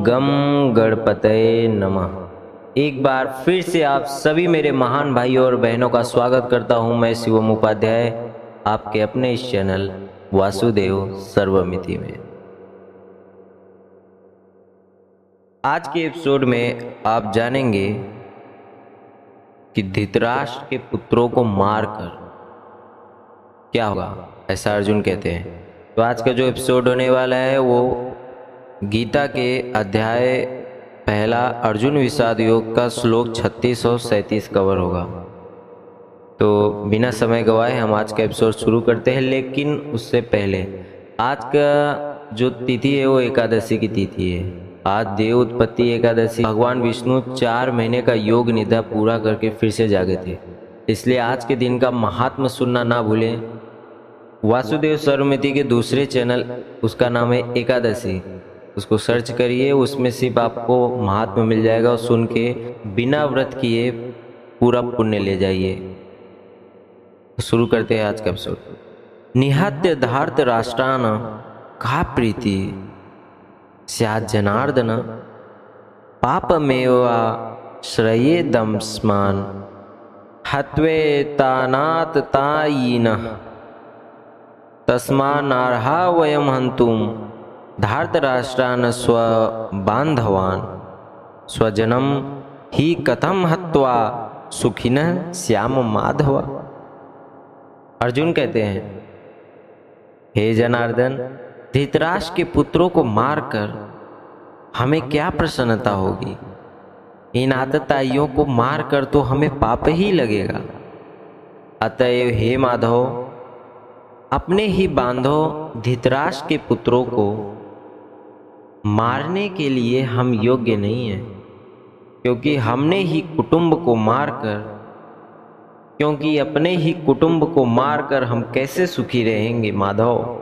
गम गणपतये नमः। एक बार फिर से आप सभी मेरे महान भाइयों और बहनों का स्वागत करता हूँ मैं शिवम उपाध्याय, आपके अपने इस चैनल वासुदेव सर्वमिति में। आज के एपिसोड में आप जानेंगे कि धृतराष्ट्र के पुत्रों को मारकर क्या होगा, ऐसा अर्जुन कहते हैं। तो आज का जो एपिसोड होने वाला है वो गीता के अध्याय पहला, अर्जुन विषाद योग का श्लोक 36 और सैंतीस कवर होगा। तो बिना समय गवाए हम आज का एपिसोड शुरू करते हैं, लेकिन उससे पहले, आज का जो तिथि है वो एकादशी की तिथि है। आज देव उत्पत्ति एकादशी। भगवान विष्णु चार महीने का योग निधा पूरा करके फिर से जागे थे। इसलिए आज के दिन का महात्मा सुनना ना भूलें। वासुदेव सर्वमिति के दूसरे चैनल, उसका नाम है एकादशी। उसको सर्च करिए, उसमें सिर्फ़ आपको महात्मा मिल जाएगा और सुन के बिना व्रत किए पूरा पुण्य ले जाइए। शुरू करते हैं आज का एपिसोड निहत्य धार्त राष्ट्रान का प्रीति स्याद जनार्दन, पापमेवा श्रये दमस्मान हत्वे तानात तायीन तस्मानार्हा वयम हंतुम धार्तराष्ट्रान् स्वबान्धवान्। स्वजनम ही कथम हत्वा सुखिन श्याम माधव? अर्जुन कहते हैं, हे जनार्दन, धृतराष्ट्र के पुत्रों को मारकर हमें क्या प्रसन्नता होगी? इन आतताइयों को मारकर तो हमें पाप ही लगेगा। अतएव हे माधव, अपने ही बांधो धृतराष्ट्र के पुत्रों को मारने के लिए हम योग्य नहीं हैं, क्योंकि हमने ही कुटुंब को मारकर, क्योंकि अपने ही कुटुंब को मारकर हम कैसे सुखी रहेंगे, माधव?